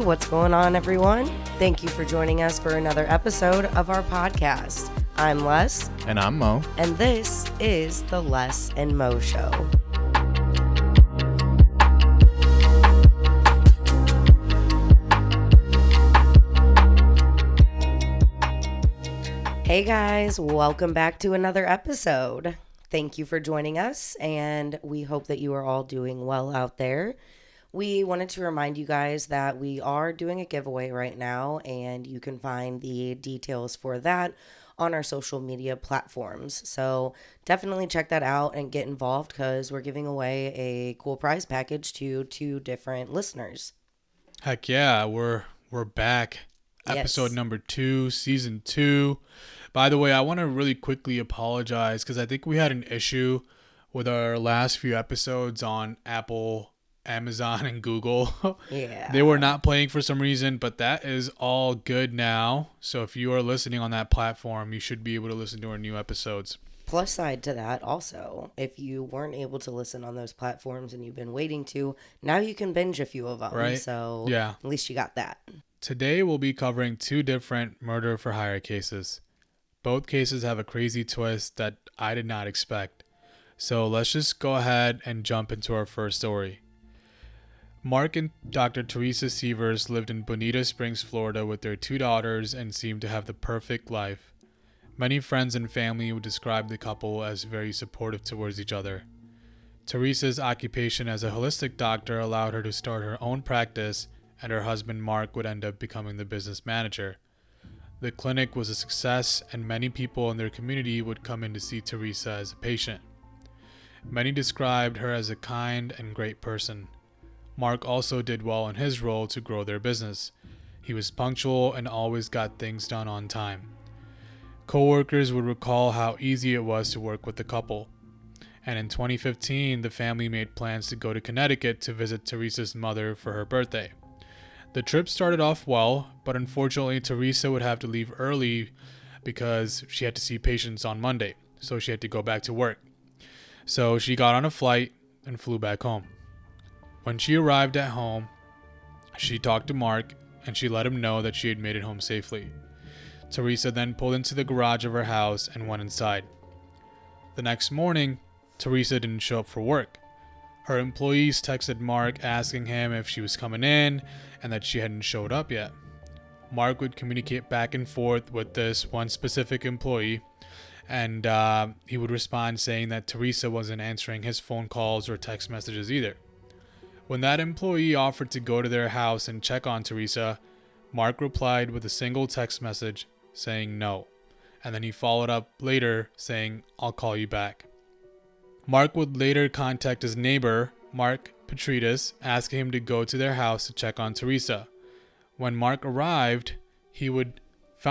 what's going on, everyone? Thank you for joining us for another episode of our podcast. I'm Les, And I'm Mo. and this is the Les and Mo Show. Hey guys, welcome back to another episode. Thank you for joining us, and we hope that you are all doing well out there. We wanted to remind you guys that we are doing a giveaway right now, and you can find the details for that on our social media platforms. So definitely check that out and get involved because we're giving away a cool prize package to two different listeners. Heck yeah, we're we're back. Yes. Episode number two, season two. By the way, I want to really quickly apologize because I think we had an issue with our last few episodes on Apple, Amazon, and Google. Yeah. they were not playing for some reason, but that is all good now. So if you are listening on that platform, you should be able to listen to our new episodes. Plus side to that, also, if you weren't able to listen on those platforms and you've been waiting to, now you can binge a few of them. Right. So Yeah. at least you got that. Today we'll be covering two different murder for hire cases. Both cases have a crazy twist that I did not expect. So let's just go ahead and jump into our first story. Mark and Dr. Teresa Sievers lived in Bonita Springs, Florida with their two daughters and seemed to have the perfect life. Many friends and family would describe the couple as very supportive towards each other. Teresa's occupation as a holistic doctor allowed her to start her own practice, and her husband Mark would end up becoming the business manager. The clinic was a success, and many people in their community would come in to see Teresa as a patient. Many described her as a kind and great person. Mark also did well in his role to grow their business. He was punctual and always got things done on time. Coworkers would recall how easy it was to work with the couple. And in 2015, the family made plans to go to Connecticut to visit Teresa's mother for her birthday. The trip started off well, but unfortunately, Teresa would have to leave early because she had to see patients on Monday, so she had to go back to work. So she got on a flight and flew back home. When she arrived at home, she talked to Mark and she let him know that she had made it home safely. Teresa then pulled into the garage of her house and went inside. The next morning, Teresa didn't show up for work. Her employees texted Mark asking him if she was coming in and that she hadn't showed up yet. Mark would communicate back and forth with this one specific employee, and uh, he would respond saying that Teresa wasn't answering his phone calls or text messages either. When that employee offered to go to their house and check on Teresa, Mark replied with a single text message saying no, and then he followed up later saying, I'll call you back. Mark would later contact his neighbor, Mark Petridis, asking him to go to their house to check on Teresa. When Mark arrived, he would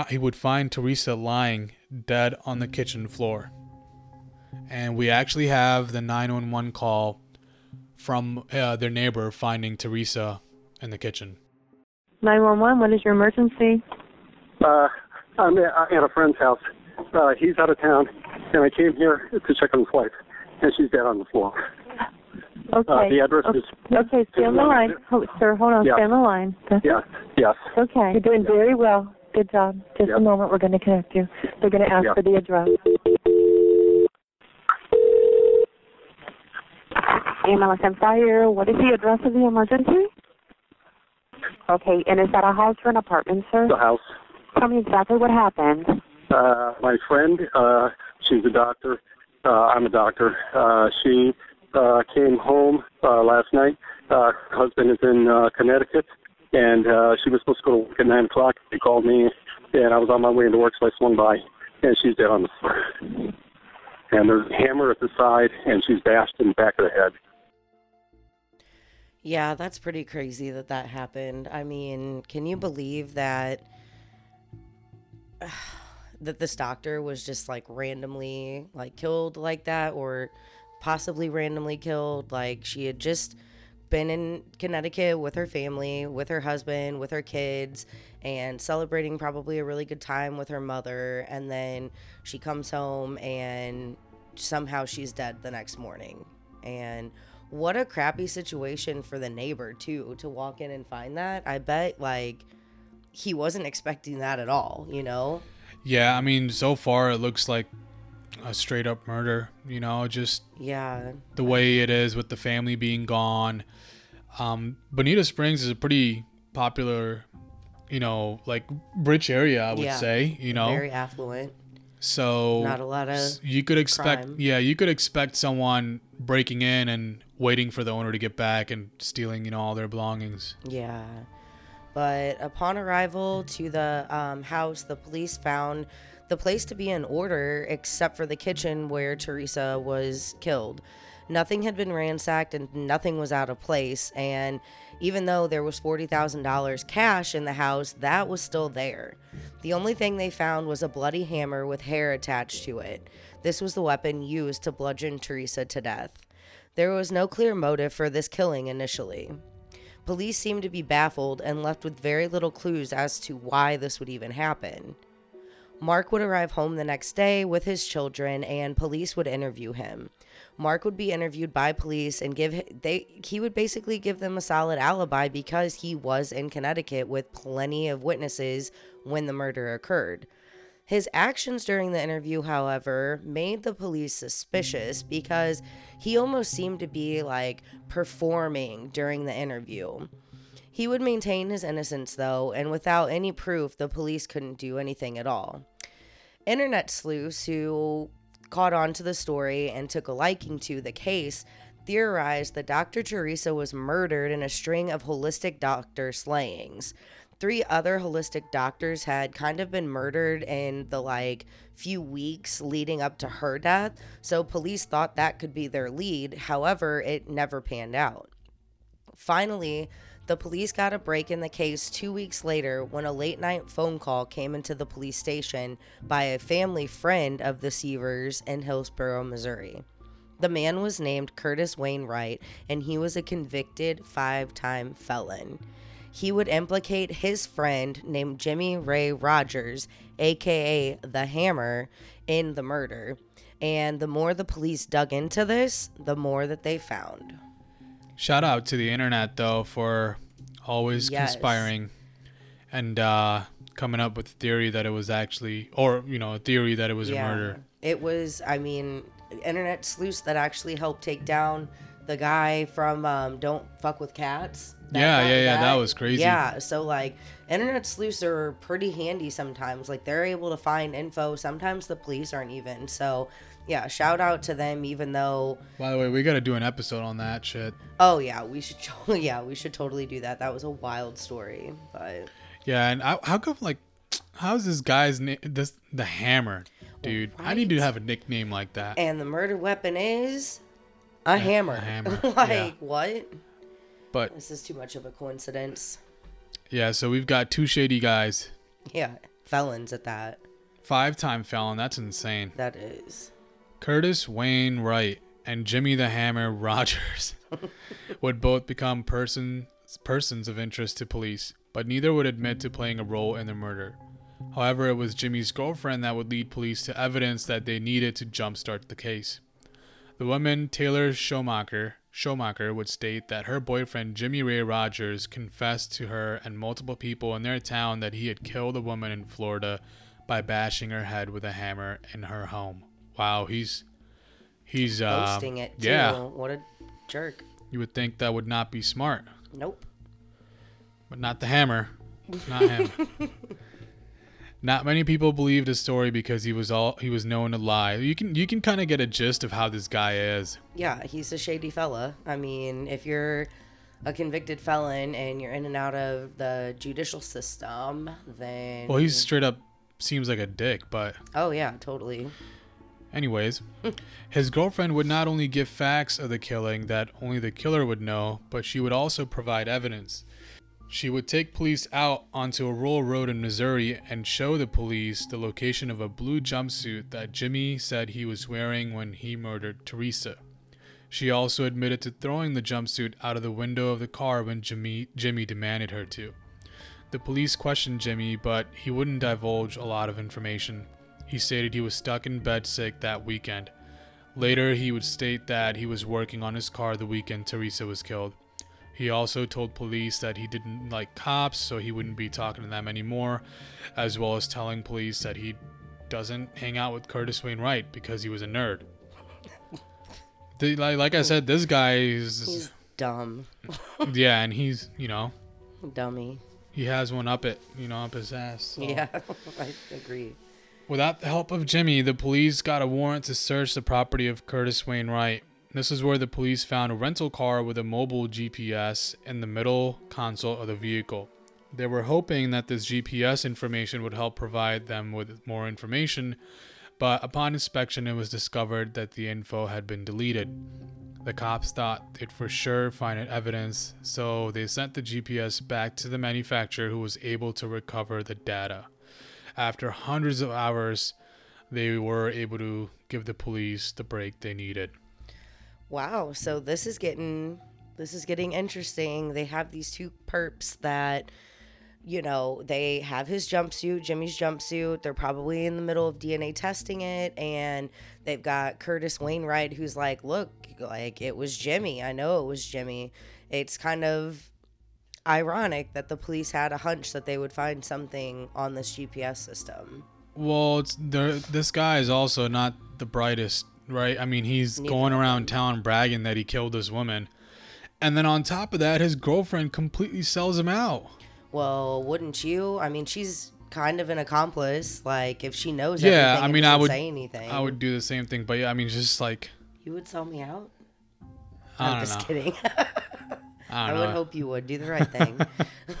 he would find Teresa lying dead on the kitchen floor. And we actually have the 911 call from uh, their neighbor finding Teresa in the kitchen. 911, what is your emergency? Uh, I'm at, a friend's house. Uh, he's out of town, and I came here to check on his wife, and she's dead on the floor. Okay. Uh, the address okay. is. Okay, stay on the line. Oh, sir, hold on, Yeah. stay on the line. That's Yes, yes. Okay. You're doing very well. Good job. Just Yep. a moment, we're going to connect you. They're going to ask Yeah. for the address. Ambulance and fire, what is the address of the emergency? Okay, and is that a house or an apartment, sir? The house. Tell me exactly what happened. Uh, my friend, uh, she's a doctor. Uh, I'm a doctor. Uh, she uh, came home uh, last night. Uh, her husband is in uh, Connecticut, and uh, she was supposed to go to work at 9 o'clock. She called me, and I was on my way into work, so I swung by, and she's dead on the floor. And there's a hammer at the side, and she's bashed in the back of the head. Yeah, that's pretty crazy that that happened. I mean, can you believe that that this doctor was just like randomly like killed like that or possibly randomly killed like she had just been in Connecticut with her family, with her husband, with her kids, and celebrating probably a really good time with her mother. And then she comes home and somehow she's dead the next morning. And what a crappy situation for the neighbor too to walk in and find that. I bet like he wasn't expecting that at all, you know? Yeah, I mean, so far it looks like a straight up murder, you know, just Yeah. the way it is with the family being gone. Um, Bonita Springs is a pretty popular, you know, like rich area, I would Yeah. say, you know. Very affluent. so Not a lot of you could expect crime. yeah, you could expect someone breaking in and waiting for the owner to get back and stealing, you know, all their belongings. Yeah. But upon arrival to the um, house, the police found the place to be in order except for the kitchen where Teresa was killed. Nothing had been ransacked and nothing was out of place. And even though there was $40,000 cash in the house, that was still there. The only thing they found was a bloody hammer with hair attached to it. This was the weapon used to bludgeon Teresa to death. There was no clear motive for this killing initially. Police seemed to be baffled and left with very little clues as to why this would even happen. Mark would arrive home the next day with his children and police would interview him. Mark would be interviewed by police and give they he would basically give them a solid alibi because he was in Connecticut with plenty of witnesses when the murder occurred. His actions during the interview, however, made the police suspicious because he almost seemed to be like performing during the interview. He would maintain his innocence, though, and without any proof, the police couldn't do anything at all. Internet sleuths who caught on to the story and took a liking to the case theorized that Dr. Teresa was murdered in a string of holistic doctor slayings. Three other holistic doctors had kind of been murdered in the like few weeks leading up to her death, so police thought that could be their lead. However, it never panned out. Finally, the police got a break in the case two weeks later when a late night phone call came into the police station by a family friend of the Sievers in Hillsboro, Missouri. The man was named Curtis Wayne Wright, and he was a convicted five time felon. He would implicate his friend named Jimmy Ray Rodgers, aka the Hammer, in the murder. And the more the police dug into this, the more that they found. Shout out to the internet though for always Yes. conspiring and uh, coming up with a theory that it was actually, or you know, a theory that it was a murder. It was, I mean, internet sleuths that actually helped take down the guy from um, Don't Fuck with Cats. Yeah, yeah, yeah, that was crazy. Yeah, so like internet sleuths are pretty handy sometimes. Like they're able to find info. Sometimes the police aren't even. So yeah, shout out to them. Even though, By the way, we got to do an episode on that shit. oh yeah, we should. Yeah, we should totally do that. That was a wild story, but Yeah, and I, how come like, how's this guy's name? This the Hammer, dude. I need to have a nickname like that. and the murder weapon is a hammer. hammer, like yeah. what? But This is too much of a coincidence. yeah, so we've got two shady guys, Yeah, felons at that. five-time felon. That's insane. That is. Curtis Wayne Wright and Jimmy the Hammer Rodgers would both become persons persons of interest to police, but neither would admit to playing a role in the murder. However, it was Jimmy's girlfriend that would lead police to evidence that they needed to jumpstart the case. The woman, Taylor Schumacher, Schumacher would state that her boyfriend Jimmy Ray Rodgers confessed to her and multiple people in their town that he had killed a woman in Florida by bashing her head with a hammer in her home. Wow, he's he's uh, Boasting it, too. Yeah, What a jerk. you would think that would not be smart, Nope. but not the hammer, not him. not many people believed his story because he was all he was known to lie. You can you can kind of get a gist of how this guy is. Yeah, he's a shady fella. I mean, if you're a convicted felon and you're in and out of the judicial system, then. Well, he's straight up seems like a dick, but Oh, yeah, totally. Anyways, his girlfriend would not only give facts of the killing that only the killer would know, but she would also provide evidence. She would take police out onto a rural road in Missouri and show the police the location of a blue jumpsuit that Jimmy said he was wearing when he murdered Teresa. She also admitted to throwing the jumpsuit out of the window of the car when Jimmy, Jimmy demanded her to. The police questioned Jimmy, but he wouldn't divulge a lot of information. He stated he was stuck in bed sick that weekend. Later, he would state that he was working on his car the weekend Teresa was killed. He also told police that he didn't like cops, so he wouldn't be talking to them anymore, as well as telling police that he doesn't hang out with Curtis Wayne Wright because he was a nerd. The, like, like I said, this guy is He's dumb. yeah, and he's you know Dummy. he has one up it you know up his ass. so. Yeah, I agree. Without the help of Jimmy, the police got a warrant to search the property of Curtis Wayne Wright. This is where the police found a rental car with a mobile GPS in the middle console of the vehicle. They were hoping that this GPS information would help provide them with more information, but upon inspection, it was discovered that the info had been deleted. The cops thought they'd for sure find evidence, so they sent the GPS back to the manufacturer who was able to recover the data. After hundreds of hours, they were able to give the police the break they needed. Wow. So this is getting this is getting interesting. They have these two perps that you know, they have his jumpsuit, Jimmy's jumpsuit. They're probably in the middle of DNA testing it and they've got Curtis Wayne Wright who's like, "Look, like it was Jimmy. I know it was Jimmy." It's kind of ironic that the police had a hunch that they would find something on this GPS system. Well, it's. This guy is also not the brightest, right? I mean, he's Neither going around town bragging that he killed this woman, and then on top of that, his girlfriend completely sells him out. Well, wouldn't you? I mean, she's kind of an accomplice. Like, if she knows Yeah, everything I mean, I would- say anything. I would do the same thing, but yeah, I mean, just like You would sell me out? I I'm don't just know. kidding. I I would hope you would do the right thing.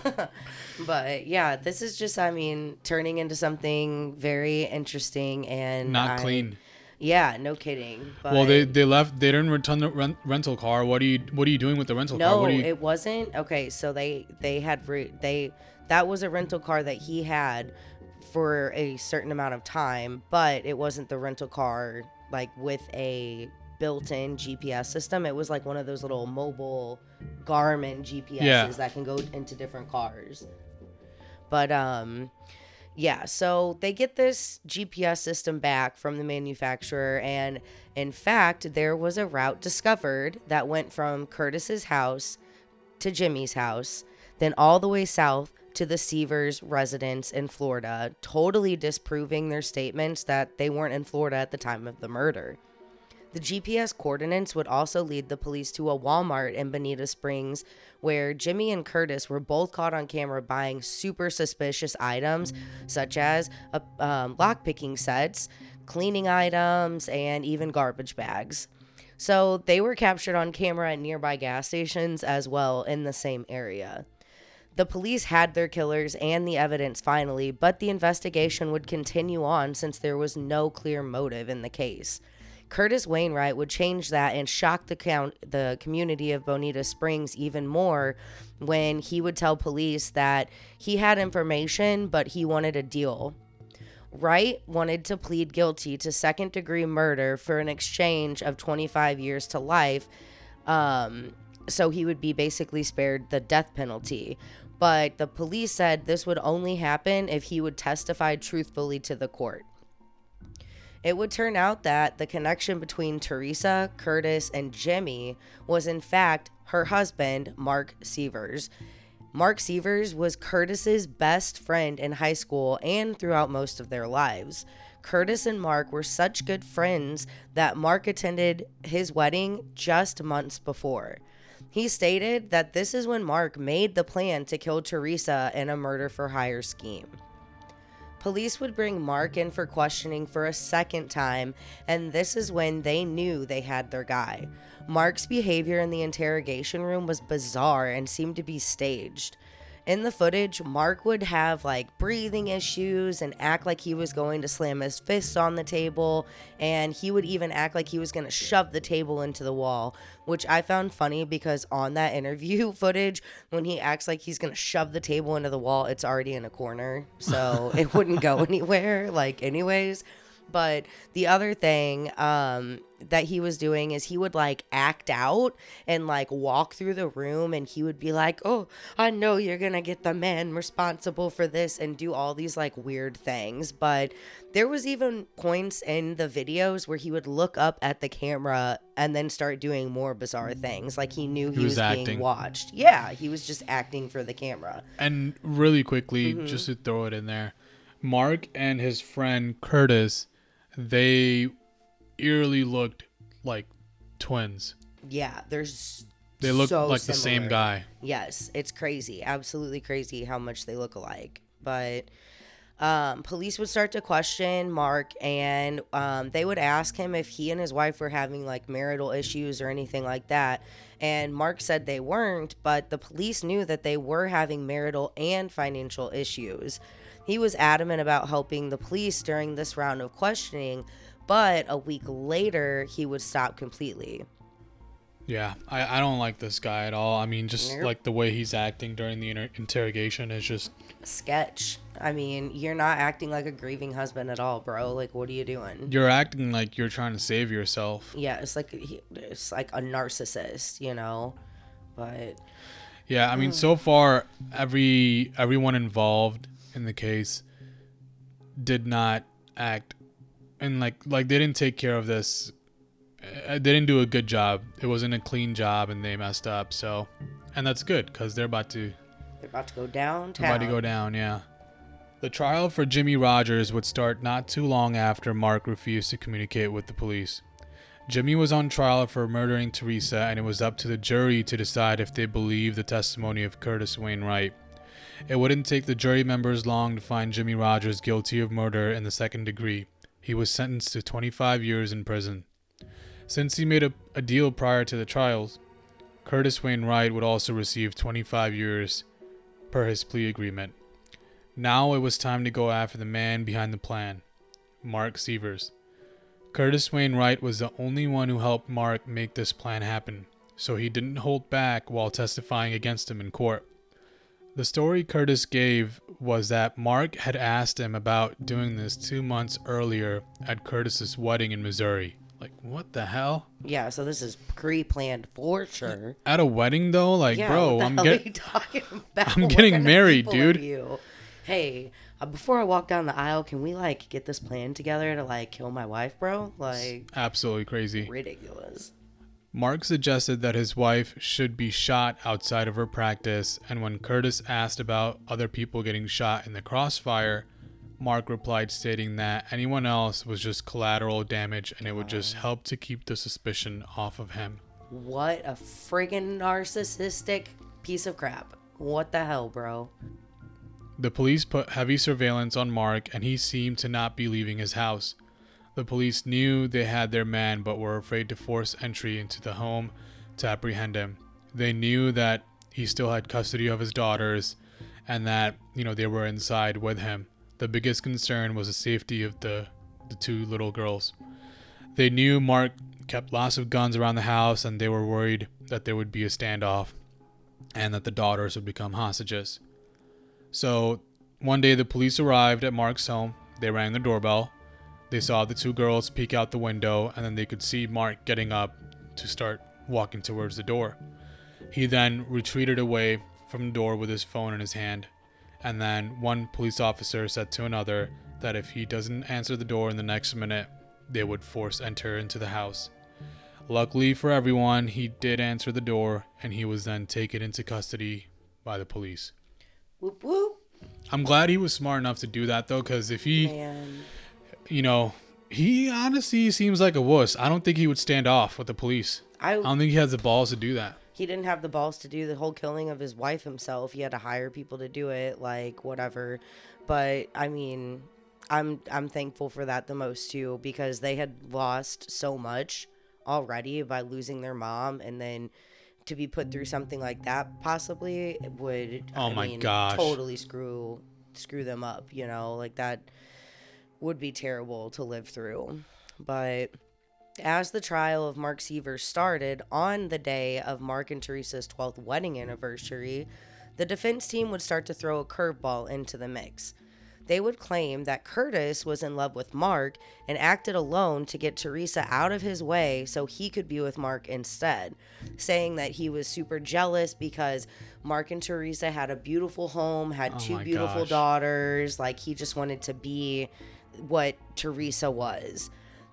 but yeah, this is just, I mean, turning into something very interesting and not I- clean. Yeah, no kidding. But Well, they they left. They didn't return the rent, rental car. What are you What are you doing with the rental car? no, you? it wasn't. Okay, so they they had re- they that was a rental car that he had for a certain amount of time, but it wasn't the rental car like with a built-in GPS system. It was like one of those little mobile Garmin GPSs Yeah. that can go into different cars. But um yeah, so they get this GPS system back from the manufacturer and in fact, there was a route discovered that went from Curtis's house to Jimmy's house, then all the way south to the Sievers residence in Florida, totally disproving their statements that they weren't in Florida at the time of the murder. The GPS coordinates would also lead the police to a Walmart in Bonita Springs where Jimmy and Curtis were both caught on camera buying super suspicious items such as uh, um, lockpicking sets, cleaning items, and even garbage bags. So they were captured on camera at nearby gas stations as well in the same area. The police had their killers and the evidence finally, but the investigation would continue on since there was no clear motive in the case. Curtis Wayne Wright would change that and shock the count the community of Bonita Springs even more when he would tell police that he had information but he wanted a deal. Wright wanted to plead guilty to second degree murder for an exchange of 25 years to life. Um, so he would be basically spared the death penalty. But the police said this would only happen if he would testify truthfully to the court. It would turn out that the connection between Teresa, Curtis, and Jimmy was in fact her husband, Mark Sievers. Mark Sievers was Curtis's best friend in high school and throughout most of their lives. Curtis and Mark were such good friends that Mark attended his wedding just months before. He stated that this is when Mark made the plan to kill Teresa in a murder for hire scheme. Police would bring Mark in for questioning for a second time, and this is when they knew they had their guy. Mark's behavior in the interrogation room was bizarre and seemed to be staged. In the footage, Mark would have like breathing issues and act like he was going to slam his fists on the table, and he would even act like he was going to shove the table into the wall, which I found funny because on that interview footage, when he acts like he's going to shove the table into the wall, it's already in a corner, so it wouldn't go anywhere, like, anyways. But the other thing um, that he was doing is he would like act out and like walk through the room and he would be like, Oh, I know you're going to get the man responsible for this and do all these like weird things. But there was even points in the videos where he would look up at the camera and then start doing more bizarre things. Like he knew he, was was, acting. being watched. Yeah, he was just acting for the camera. And really quickly, Mm-hmm. just to throw it in there, Mark and his friend Curtis, they eerily looked like twins. Yeah, there's They look so like the same guy. Yes, it's crazy, absolutely crazy how much they look alike. But um, police would start to question Mark, and um, they would ask him if he and his wife were having like marital issues or anything like that. And Mark said they weren't, but the police knew that they were having marital and financial issues. He was adamant about helping the police during this round of questioning, but a week later, he would stop completely. Yeah, I, I don't like this guy at all. I mean, just Nope. like the way he's acting during the inter- interrogation is just sketch. I mean, you're not acting like a grieving husband at all, bro. Like, what are you doing? you're acting like you're trying to save yourself. Yeah, it's like it's like a narcissist, you know. But Yeah, I mean, mm. so far every everyone involved in the case did not act and like like they didn't take care of this. uh, They didn't do a good job. It wasn't a clean job, and they messed up. So, and that's good because they're about to they're about to go downtown. about to go down. Yeah. The trial for Jimmy Rodgers would start not too long after Mark refused to communicate with the police. Jimmy was on trial for murdering Teresa, and it was up to the jury to decide if they believed the testimony of Curtis Wayne Wright. It wouldn't take the jury members long to find Jimmy Rodgers guilty of murder in the second degree. He was sentenced to 25 years in prison. Since he made a, a deal prior to the trials, Curtis Wayne Wright would also receive 25 years per his plea agreement. Now it was time to go after the man behind the plan, Mark Sievers. Curtis Wayne Wright was the only one who helped Mark make this plan happen, so he didn't hold back while testifying against him in court. The story Curtis gave was that Mark had asked him about doing this two months earlier at Curtis's wedding in Missouri. Like, what the hell? Yeah, so this is pre-planned for sure. At a wedding though? Like, yeah, bro, I'm hell are getting you talking about? I'm getting married, dude. Hey, uh, before I walk down the aisle, can we like get this plan together to like kill my wife, bro? Like absolutely crazy. ridiculous. Mark suggested that his wife should be shot outside of her practice, and when Curtis asked about other people getting shot in the crossfire, Mark replied stating that anyone else was just collateral damage and it would just help to keep the suspicion off of him. What a friggin' narcissistic piece of crap. What the hell, bro? The police put heavy surveillance on Mark, and he seemed to not be leaving his house. The police knew they had their man, but were afraid to force entry into the home to apprehend him. They knew that he still had custody of his daughters and that, you know, they were inside with him. The biggest concern was the safety of the, the two little girls. They knew Mark kept lots of guns around the house, and they were worried that there would be a standoff and that the daughters would become hostages. So one day the police arrived at Mark's home. They rang the doorbell. They saw the two girls peek out the window, and then they could see Mark getting up to start walking towards the door. He then retreated away from the door with his phone in his hand. And then one police officer said to another that if he doesn't answer the door in the next minute, they would force enter into the house. Luckily for everyone, he did answer the door, and he was then taken into custody by the police. Whoop whoop. I'm glad he was smart enough to do that though, because if he, Man. You know, he honestly seems like a wuss. I don't think he would stand off with the police. I, I don't think he has the balls to do that. he didn't have the balls to do the whole killing of his wife himself. He had to hire people to do it, like whatever. But I mean, I'm I'm thankful for that the most too because they had lost so much already by losing their mom and then to be put through something like that possibly would Oh I my mean, gosh. totally screw screw them up, you know, like that would be terrible to live through. But as the trial of Mark Sievers started on the day of Mark and Teresa's 12th wedding anniversary, the defense team would start to throw a curveball into the mix. They would claim that Curtis was in love with Mark and acted alone to get Teresa out of his way so he could be with Mark instead, saying that he was super jealous because Mark and Teresa had a beautiful home, had Oh two beautiful gosh. daughters. Like he just wanted to be what Teresa was.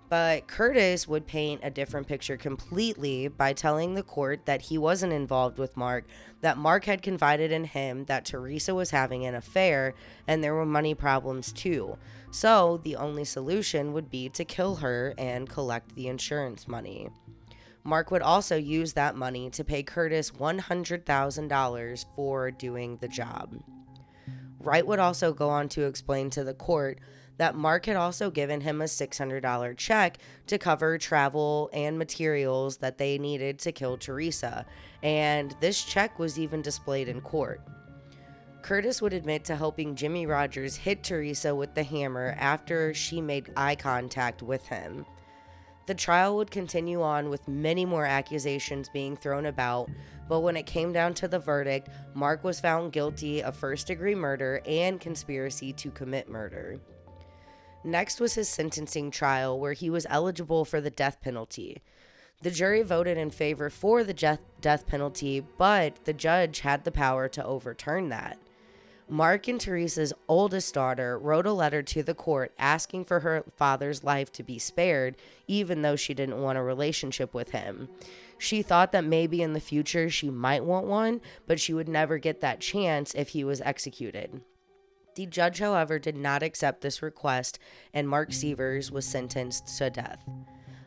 But Curtis would paint a different picture completely by telling the court that he wasn't involved with Mark, that Mark had confided in him that Teresa was having an affair and there were money problems too. So the only solution would be to kill her and collect the insurance money. Mark would also use that money to pay Curtis $100,000 for doing the job. Wright would also go on to explain to the court that Mark had also given him a $600 check to cover travel and materials that they needed to kill Teresa, and this check was even displayed in court. Curtis would admit to helping Jimmy Rodgers hit Teresa with the hammer after she made eye contact with him. The trial would continue on with many more accusations being thrown about, but when it came down to the verdict, Mark was found guilty of first degree murder and conspiracy to commit murder. Next was his sentencing trial, where he was eligible for the death penalty. The jury voted in favor for the death, penalty, but the judge had the power to overturn that. Mark and Teresa's oldest daughter wrote a letter to the court asking for her father's life to be spared, even though she didn't want a relationship with him. She thought that maybe in the future she might want one, but she would never get that chance if he was executed. The judge, however, did not accept this request, and Mark Sievers was sentenced to death.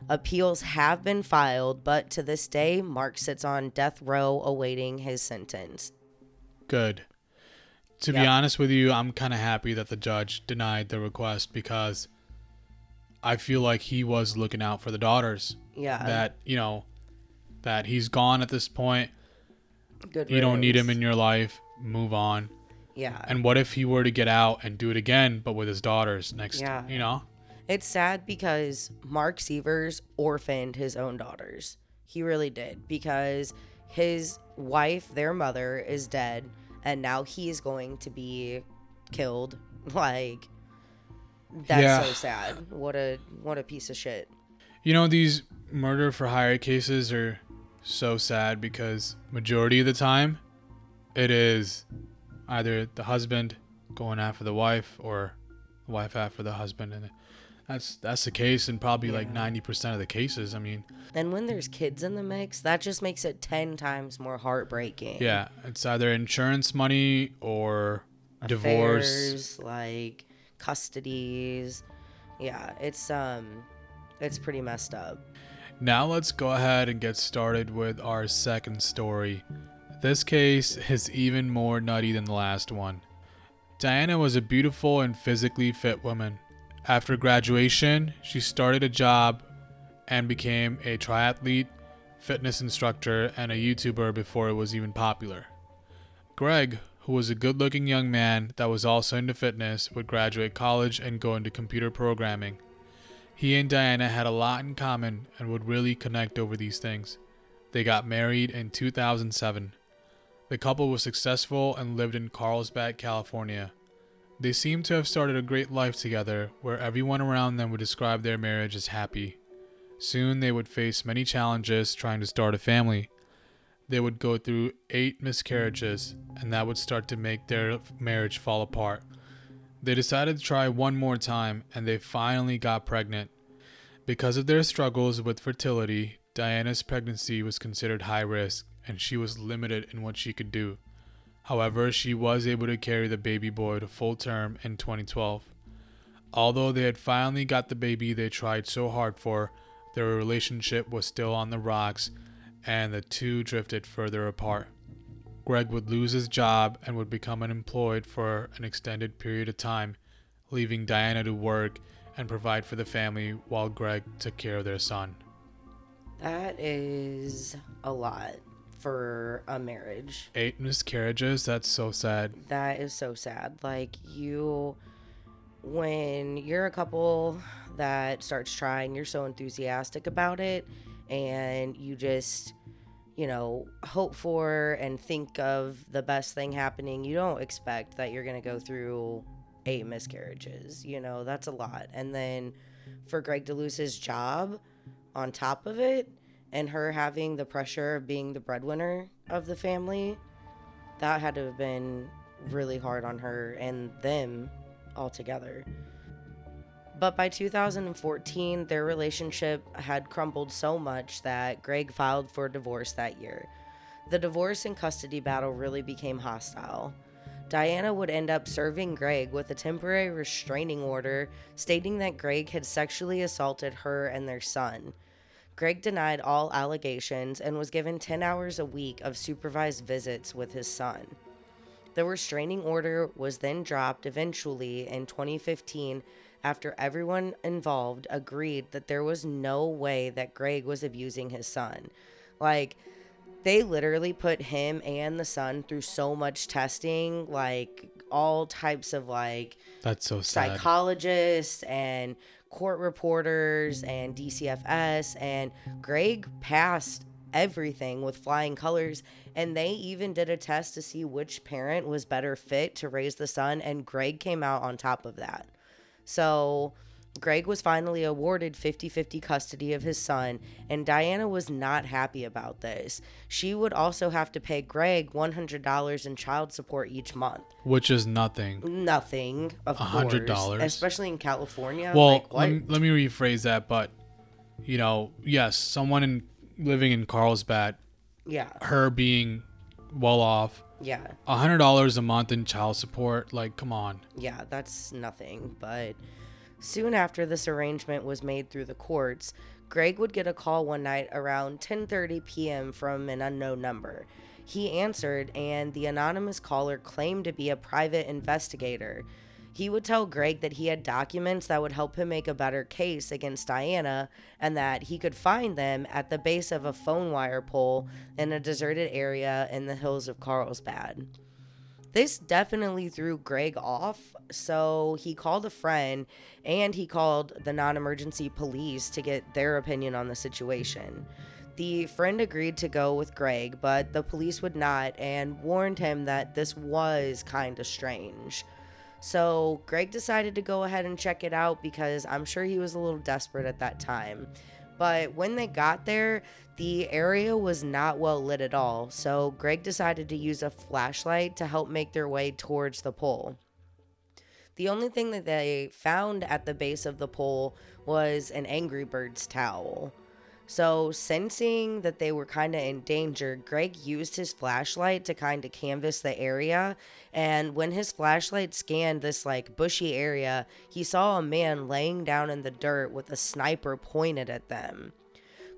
Appeals have been filed, but to this day, Mark sits on death row awaiting his sentence. Good. To be honest with you, I'm kind of happy that the judge denied the request because I feel like he was looking out for the daughters. Yeah. that, you know, that he's gone at this point. Good You don't need him in your life. Move on. Yeah. And what if he were to get out and do it again, but with his daughters next? Yeah. You know. It's sad because Mark Sievers orphaned his own daughters. He really did because his wife, their mother, is dead, and now he's going to be killed. Like that's Yeah. so sad. What a what a piece of shit. You know these murder for hire cases are so sad because majority of the time, it is either the husband going after the wife or the wife after the husband, and that's that's the case in probably like ninety percent of the cases. I mean, And when there's kids in the mix, that just makes it 10 times more heartbreaking. yeah, it's either insurance money or divorce. Like custodies. Yeah, it's um it's pretty messed up. Now let's go ahead and get started with our second story. This case is even more nutty than the last one. Diana was a beautiful and physically fit woman. After graduation, she started a job and became a triathlete, fitness instructor, and a YouTuber before it was even popular. Greg, who was a good looking young man that was also into fitness, would graduate college and go into computer programming. He and Diana had a lot in common and would really connect over these things. They got married in 2007. The couple was successful and lived in Carlsbad, California. They seemed to have started a great life together where everyone around them would describe their marriage as happy. Soon they would face many challenges trying to start a family. They would go through eight miscarriages, and that would start to make their marriage fall apart. They decided to try one more time, and they finally got pregnant. Because of their struggles with fertility, Diana's pregnancy was considered high risk, and she was limited in what she could do. However, she was able to carry the baby boy to full term in 2012. Although they had finally got the baby they tried so hard for, their relationship was still on the rocks, and the two drifted further apart. Greg would lose his job and would become unemployed for an extended period of time, leaving Diana to work and provide for the family while Greg took care of their son. That is a lot for a marriage. Eight miscarriages, that's so sad. That is so sad. Like you when you're a couple that starts trying, you're so enthusiastic about it and you just you know, hope for and think of the best thing happening. You don't expect that you're going to go through eight miscarriages. You know, that's a lot. And then for Greg to lose his job on top of it, and her having the pressure of being the breadwinner of the family, that had to have been really hard on her and them altogether. But by 2014, their relationship had crumbled so much that Greg filed for divorce that year. The divorce and custody battle really became hostile. Diana would end up serving Greg with a temporary restraining order stating that Greg had sexually assaulted her and their son. Greg denied all allegations and was given 10 hours a week of supervised visits with his son. The restraining order was then dropped eventually in 2015 after everyone involved agreed that there was no way that Greg was abusing his son. Like, they literally put him and the son through so much testing, like all types of like That's so sad. psychologists and court reporters and DCFS and Greg passed everything with flying colors and they even did a test to see which parent was better fit to raise the son and Greg came out on top of that. So Greg was finally awarded 50 50 custody of his son, and Diana was not happy about this. She would also have to pay Greg $100 in child support each month. Which is nothing. Nothing, of $100? course, Especially in California. Well, like, what? let, me, let me rephrase that. But, you know, yes, someone in living in Carlsbad, yeah, her being well off, yeah, $100 a month in child support, like, come on. yeah, that's nothing. But soon after this arrangement was made through the courts, Greg would get a call one night around 10:30 p.m. from an unknown number. He answered, and the anonymous caller claimed to be a private investigator. He would tell Greg that he had documents that would help him make a better case against Diana and that he could find them at the base of a phone wire pole in a deserted area in the hills of Carlsbad. This definitely threw Greg off, so he called a friend and he called the non emergency police to get their opinion on the situation. The friend agreed to go with Greg, but the police would not and warned him that this was kind of strange. So Greg decided to go ahead and check it out because I'm sure he was a little desperate at that time. But when they got there, the area was not well lit at all, so Greg decided to use a flashlight to help make their way towards the pole. The only thing that they found at the base of the pole was an Angry Birds towel. So, sensing that they were kind of in danger, Greg used his flashlight to kind of canvass the area. And when his flashlight scanned this like bushy area, he saw a man laying down in the dirt with a sniper pointed at them.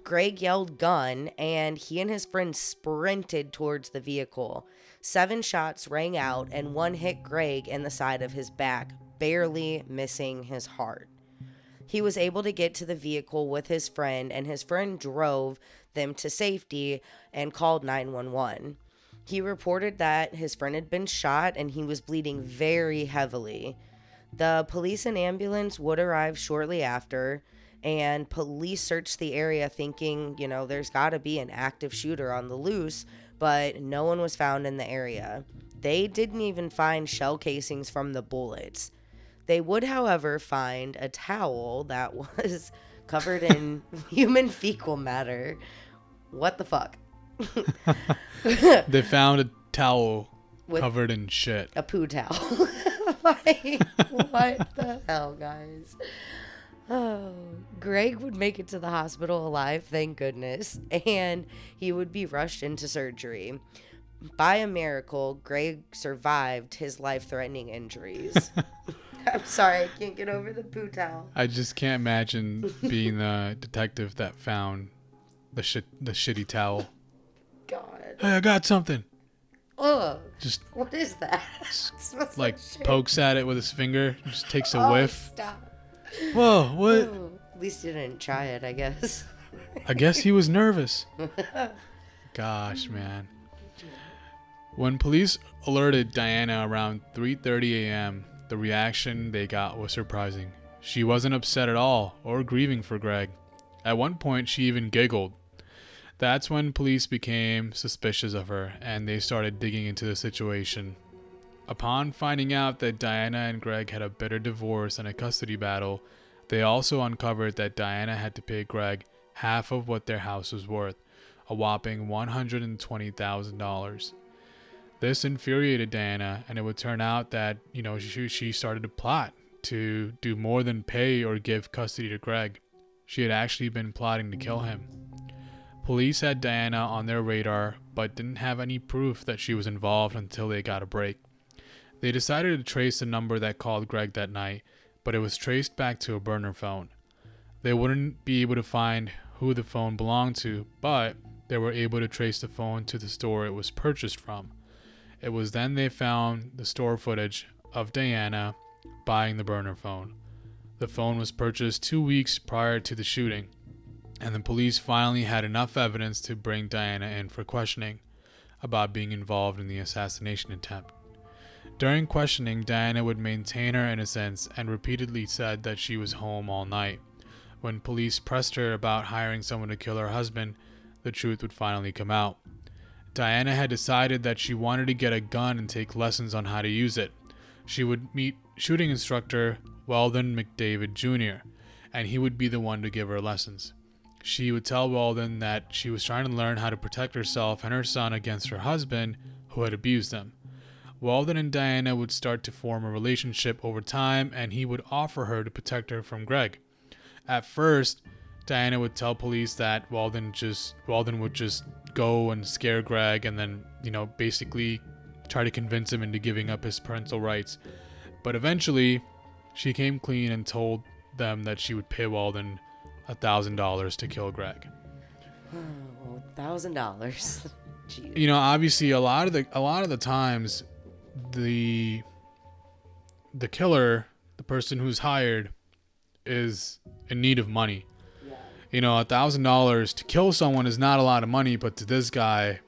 Greg yelled gun, and he and his friend sprinted towards the vehicle. Seven shots rang out, and one hit Greg in the side of his back, barely missing his heart. He was able to get to the vehicle with his friend, and his friend drove them to safety and called 911. He reported that his friend had been shot and he was bleeding very heavily. The police and ambulance would arrive shortly after, and police searched the area thinking, you know, there's got to be an active shooter on the loose, but no one was found in the area. They didn't even find shell casings from the bullets. They would, however, find a towel that was covered in human fecal matter. What the fuck? They found a towel With- covered in shit. A poo towel. like, what the hell, guys? Oh, Greg would make it to the hospital alive, thank goodness, and he would be rushed into surgery. By a miracle, Greg survived his life threatening injuries. I'm sorry, I can't get over the poo towel. I just can't imagine being the detective that found the shit, the shitty towel. God. Hey, I got something. Ugh. Just What is that? Like pokes at it with his finger, just takes a Oh, whiff. Stop. Whoa, what? Oh, at least you didn't try it, I guess. I guess he was nervous. Gosh, man. When police alerted Diana around 3:30 a.m., the reaction they got was surprising. She wasn't upset at all or grieving for Greg. At one point, she even giggled. That's when police became suspicious of her and they started digging into the situation. Upon finding out that Diana and Greg had a bitter divorce and a custody battle, they also uncovered that Diana had to pay Greg half of what their house was worth, a whopping $120,000. This infuriated Diana, and it would turn out that, you know, she, she started a plot to do more than pay or give custody to Greg. She had actually been plotting to kill him. Police had Diana on their radar, but didn't have any proof that she was involved until they got a break. They decided to trace the number that called Greg that night, but it was traced back to a burner phone. They wouldn't be able to find who the phone belonged to, but they were able to trace the phone to the store it was purchased from. It was then they found the store footage of Diana buying the burner phone. The phone was purchased two weeks prior to the shooting, and the police finally had enough evidence to bring Diana in for questioning about being involved in the assassination attempt. During questioning, Diana would maintain her innocence and repeatedly said that she was home all night. When police pressed her about hiring someone to kill her husband, the truth would finally come out. Diana had decided that she wanted to get a gun and take lessons on how to use it. She would meet shooting instructor Weldon McDavid Jr., and he would be the one to give her lessons. She would tell Weldon that she was trying to learn how to protect herself and her son against her husband, who had abused them. Weldon and Diana would start to form a relationship over time, and he would offer her to protect her from Greg. At first, Diana would tell police that Walden just Weldon would just go and scare Greg, and then you know basically try to convince him into giving up his parental rights. But eventually, she came clean and told them that she would pay Walden a thousand dollars to kill Greg. Oh, thousand dollars. Jeez. You know, obviously, a lot of the a lot of the times, the the killer, the person who's hired, is in need of money. You know, a thousand dollars to kill someone is not a lot of money, but to this guy,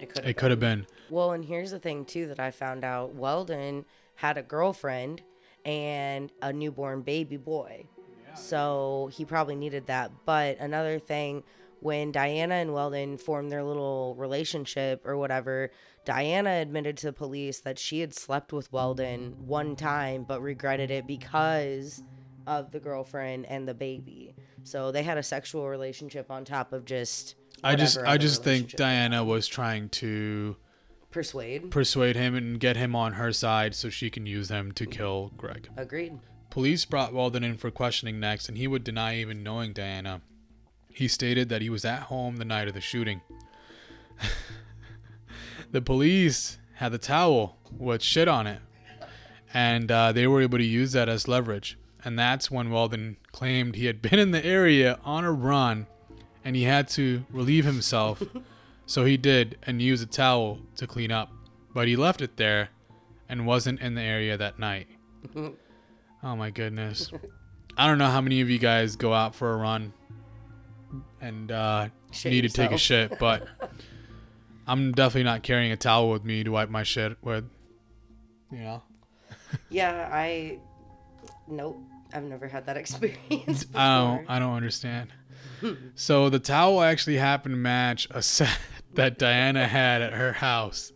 It could it could have been. Well, and here's the thing too that I found out. Weldon had a girlfriend and a newborn baby boy. So he probably needed that. But another thing, when Diana and Weldon formed their little relationship or whatever, Diana admitted to the police that she had slept with Weldon one time but regretted it because of the girlfriend and the baby. So they had a sexual relationship on top of just I just I just think Diana was trying to persuade. persuade him and get him on her side so she can use him to kill Greg. Agreed. Police brought Walden in for questioning next, and he would deny even knowing Diana. He stated that he was at home the night of the shooting. the police had the towel with shit on it, and uh, they were able to use that as leverage. And that's when Weldon claimed he had been in the area on a run and he had to relieve himself. so he did and used a towel to clean up. But he left it there and wasn't in the area that night. Oh my goodness. I don't know how many of you guys go out for a run and uh, need to take a shit, but I'm definitely not carrying a towel with me to wipe my shit with. You know? Yeah, I. Nope. I've never had that experience before. I don't, I don't understand. Hmm. so the towel actually happened to match a set that Diana had at her house.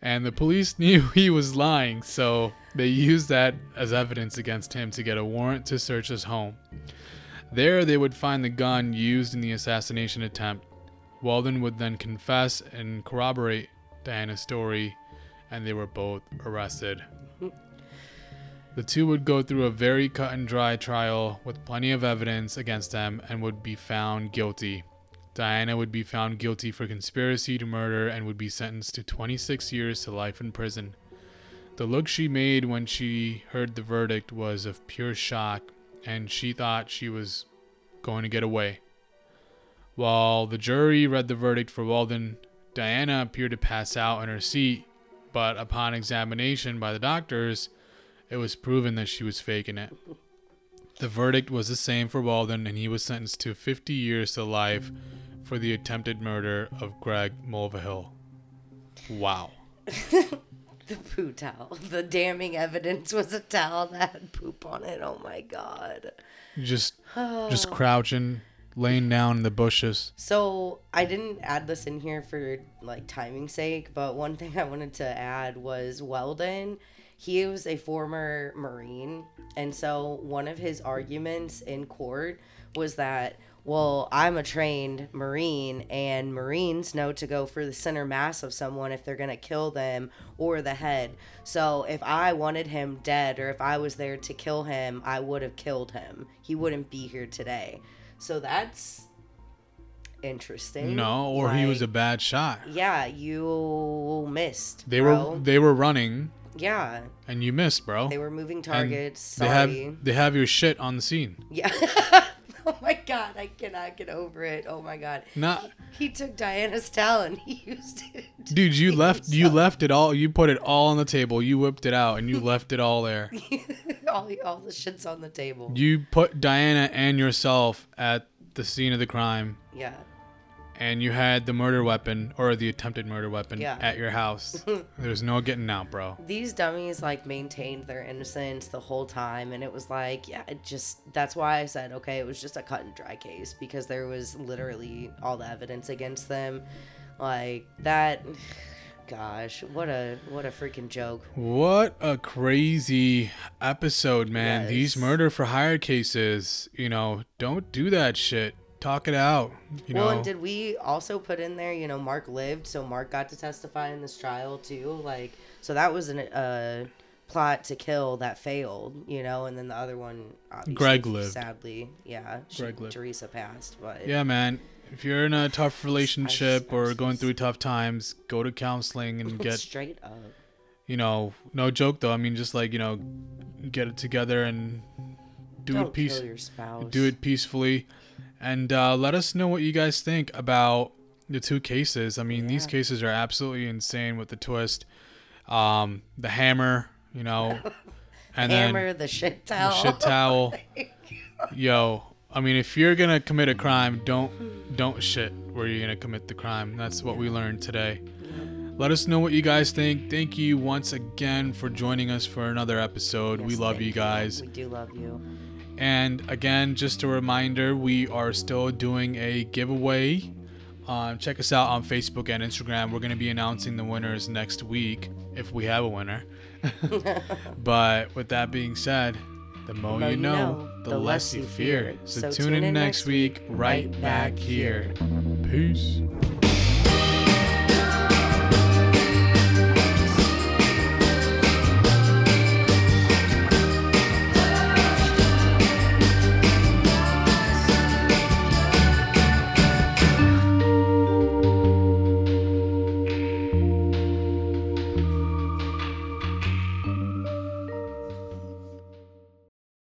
And the police knew he was lying, so they used that as evidence against him to get a warrant to search his home. There, they would find the gun used in the assassination attempt. Weldon would then confess and corroborate Diana's story, and they were both arrested. The two would go through a very cut and dry trial with plenty of evidence against them and would be found guilty. Diana would be found guilty for conspiracy to murder and would be sentenced to 26 years to life in prison. The look she made when she heard the verdict was of pure shock, and she thought she was going to get away. While the jury read the verdict for Walden, Diana appeared to pass out in her seat, but upon examination by the doctors, it was proven that she was faking it. The verdict was the same for Weldon, and he was sentenced to 50 years to life for the attempted murder of Greg Mulvihill. Wow. The poo towel. The damning evidence was a towel that had poop on it. Oh my god. Just just crouching, laying down in the bushes. So I didn't add this in here for like timing sake, but one thing I wanted to add was Weldon. He was a former Marine, and so one of his arguments in court was that, well, I'm a trained Marine, and Marines know to go for the center mass of someone if they're gonna kill them or the head. So if I wanted him dead, or if I was there to kill him, I would have killed him. He wouldn't be here today. So that's interesting. No, or he was a bad shot. Yeah, you missed. They bro. were they were running Yeah, and you missed, bro. they were moving And targets. They have they have your shit on the scene. Yeah. oh my god, I cannot get over it. Oh my god. Not He took Diana's talent. He used it. dude, you left you left it all. You put it all on the table. You whipped it out and you left it all there. all, all the shit's on the table. You put Diana and yourself at the scene of the crime yeah. And you had the murder weapon or the attempted murder weapon Yeah. at your house. There's no getting out, bro. These dummies like maintained their innocence the whole time and it was like, yeah, it just that's why I said, okay, it was just a cut and dry case because there was literally all the evidence against them. Like that gosh, what a what a freaking joke. What a crazy episode, man. These murder for hire cases, you know, don't do that shit. Talk it out. You well, know, and did we also put in there, you know, Mark lived, so Mark got to testify in this trial too? Like, so that was a uh, plot to kill that failed, you know, and then the other one, Greg lived. Sadly, yeah, she, Greg lived. Teresa passed, but yeah, man. If you're in a tough relationship I or just- going through tough times, go to counseling and get, straight up. you know, no joke though. I mean, just like, you know, get it together and do Don't it peace kill your spouse. do it peacefully and uh, let us know what you guys think about the two cases. I mean these cases are absolutely insane with the twist. Um, the hammer you know and Hammer the shit then towel. the shit towel. Yo i mean if you're gonna commit a crime don't don't shit where you're gonna commit the crime. That's what we learned today. Let us know what you guys think. Thank you once again for joining us for another episode. We love you. guys. We do love you. And again, just a reminder, we are still doing a giveaway. Um, check us out on Facebook and Instagram. We're going to be announcing the winners next week if we have a winner. but with that being said, the more you know, the, less you fear. So, tune in next week, right back here. Peace.